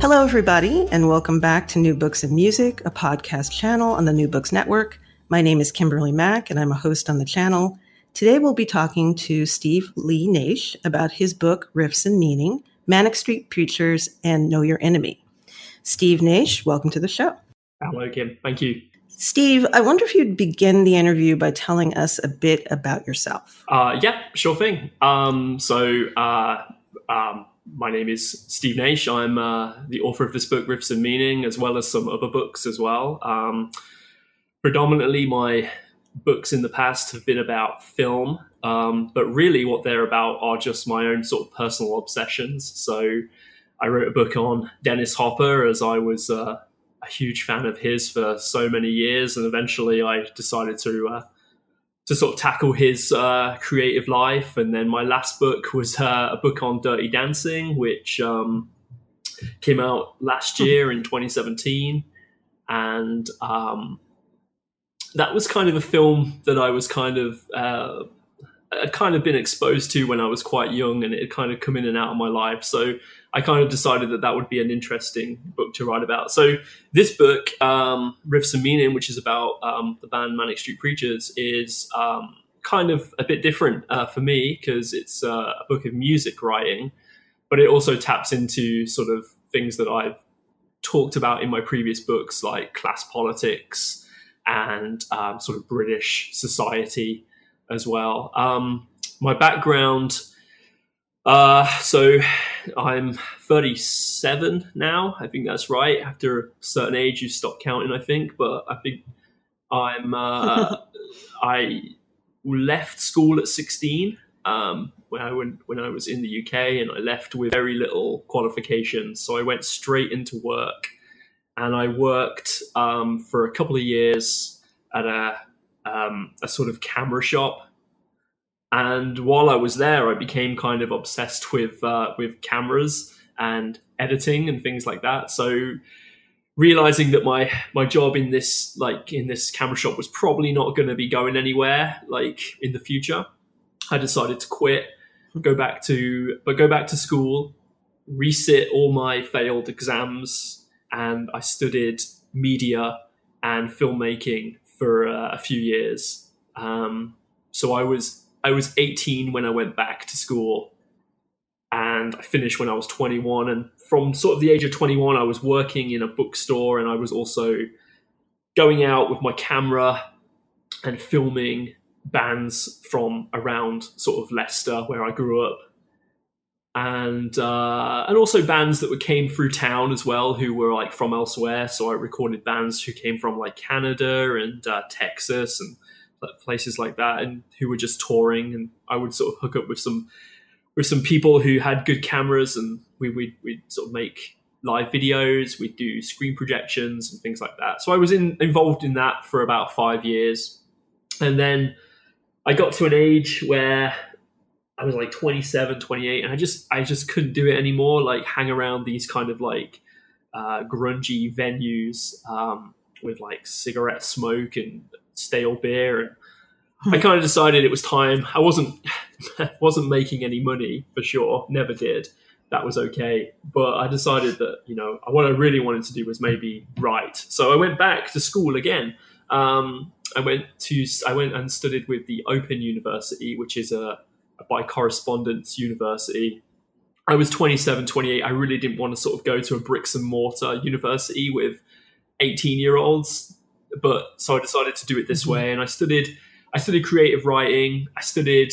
Hello, everybody, and welcome back to New Books and Music, a podcast channel on the New Books Network. My name is Kimberly Mack, and I'm a host on the channel. Today, we'll be talking to Steve Lee Nash about his book, Riffs and Meaning Manic Street Preachers and Know Your Enemy. Steve Nash, welcome to the show. Hello, Kim. Thank you. Steve, I wonder if you'd begin the interview by telling us a bit about yourself. Uh, yeah, sure thing. Um, so, uh, um, my name is Steve Nash. I'm uh, the author of this book, Riffs and Meaning, as well as some other books as well. Um, predominantly, my books in the past have been about film, um, but really what they're about are just my own sort of personal obsessions. So I wrote a book on Dennis Hopper as I was uh, a huge fan of his for so many years, and eventually I decided to uh, to sort of tackle his uh, creative life. And then my last book was uh, a book on Dirty Dancing, which um, came out last hmm. year in 2017. And um, that was kind of a film that I was kind of. Uh, I'd kind of been exposed to when I was quite young, and it had kind of come in and out of my life. So I kind of decided that that would be an interesting book to write about. So this book, um, Riffs and Meaning, which is about um, the band Manic Street Preachers, is um, kind of a bit different uh, for me because it's uh, a book of music writing, but it also taps into sort of things that I've talked about in my previous books, like class politics and um, sort of British society as well. Um, my background uh, so I'm 37 now. I think that's right. After a certain age, you stop counting. I think, but I think I'm. Uh, I left school at 16 um, when I went when I was in the UK, and I left with very little qualifications. So I went straight into work, and I worked um, for a couple of years at a um, a sort of camera shop and while I was there, I became kind of obsessed with uh, with cameras and editing and things like that. So realizing that my my job in this like in this camera shop was probably not going to be going anywhere like in the future, I decided to quit, go back to but go back to school, resit all my failed exams, and I studied media and filmmaking for uh, a few years. Um, so I was I was 18 when I went back to school, and I finished when I was 21. And from sort of the age of 21, I was working in a bookstore, and I was also going out with my camera and filming bands from around sort of Leicester, where I grew up, and uh, and also bands that came through town as well, who were like from elsewhere. So I recorded bands who came from like Canada and uh, Texas and places like that and who were just touring. And I would sort of hook up with some with some people who had good cameras and we would we'd sort of make live videos. We'd do screen projections and things like that. So I was in, involved in that for about five years. And then I got to an age where I was like 27 28 and I just I just couldn't do it anymore like hang around these kind of like uh, grungy venues um, with like cigarette smoke and stale beer and I hmm. kind of decided it was time. I wasn't wasn't making any money for sure, never did. That was okay, but I decided that you know what I really wanted to do was maybe write. So I went back to school again. Um, I went to I went and studied with the Open University, which is a, a by correspondence university. I was 27, 28. I really didn't want to sort of go to a bricks and mortar university with 18 year olds but so I decided to do it this mm-hmm. way, and I studied I studied creative writing. I studied